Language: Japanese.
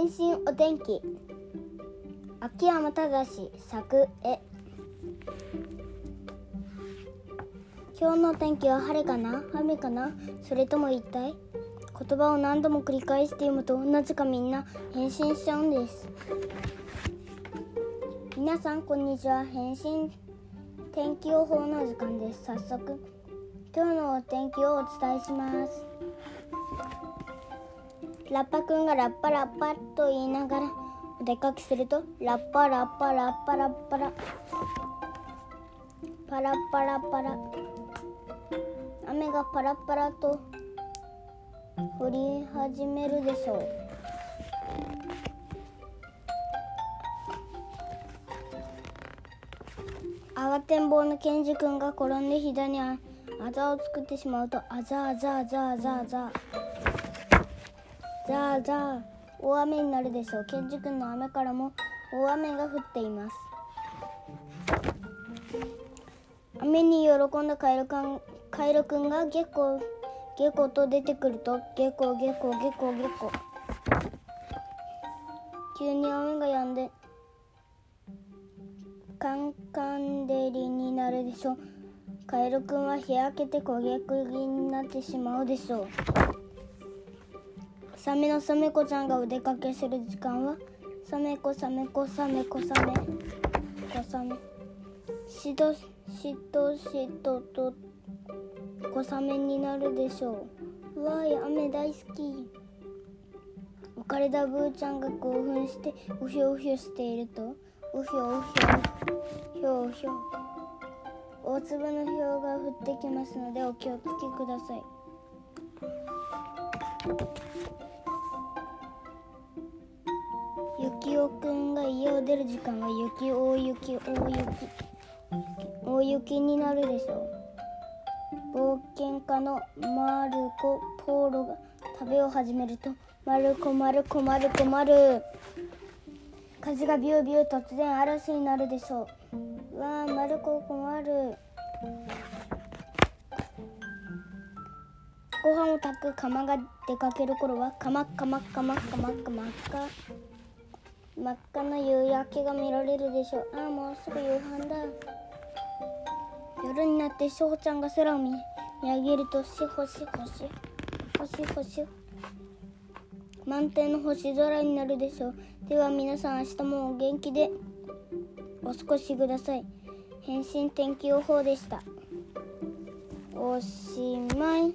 変身お天気。秋山正作絵。今日の天気は晴れかな？雨かな？それとも一体？言葉を何度も繰り返して読むとなぜかみんな変身しちゃうんです。皆さんこんにちは。変身天気予報の時間です。早速今日のお天気をお伝えします。ラッパくんがラッパラッパと言いながらお出かけするとラッパラッパラッパラッパラパラパラパラ雨がパラパラと降り始めるでしょう慌てんぼうのケンジ君が転んで膝にあざを作ってしまうとあざあざあざあざあざざあざあ大雨になるでしょう。ケンジ君の雨からも大雨が降っています。雨に喜んだカエルくんカエルくんがゲコゲコと出てくるとゲコゲコゲコゲコ。急に雨が止んでカンカン照りになるでしょう。カエルくんは日焼けて焦げ焦げになってしまうでしょう。サメのサメ子ちゃんがお出かけする時間は？サメ子サメ子サメ子サメ子サメ。しどしとしとと小雨になるでしょう。わーい雨大好き。浮かれたブーちゃんが興奮してうひょうひょしていると。うひょうひょひょうひょ大粒のひょうが降ってきますのでお気をつけください。きおくんが家を出る時間は雪大雪大雪大雪になるでしょう。冒険家のマルコ・ポーロが旅を始めるとマルコマルコマルコマル。風がビュービュー突然嵐になるでしょう。わあマルコ困る。ご飯を炊く釜が出かける頃はカマッカマッカ真っ赤な夕焼けが見られるでしょう。ああもうすぐ夕飯だ。夜になってしほちゃんが空を見上げるとしほしほしほしほし。満天の星空になるでしょう。では皆さん明日もお元気でお過ごしください。変身天気予報でした。おしまい。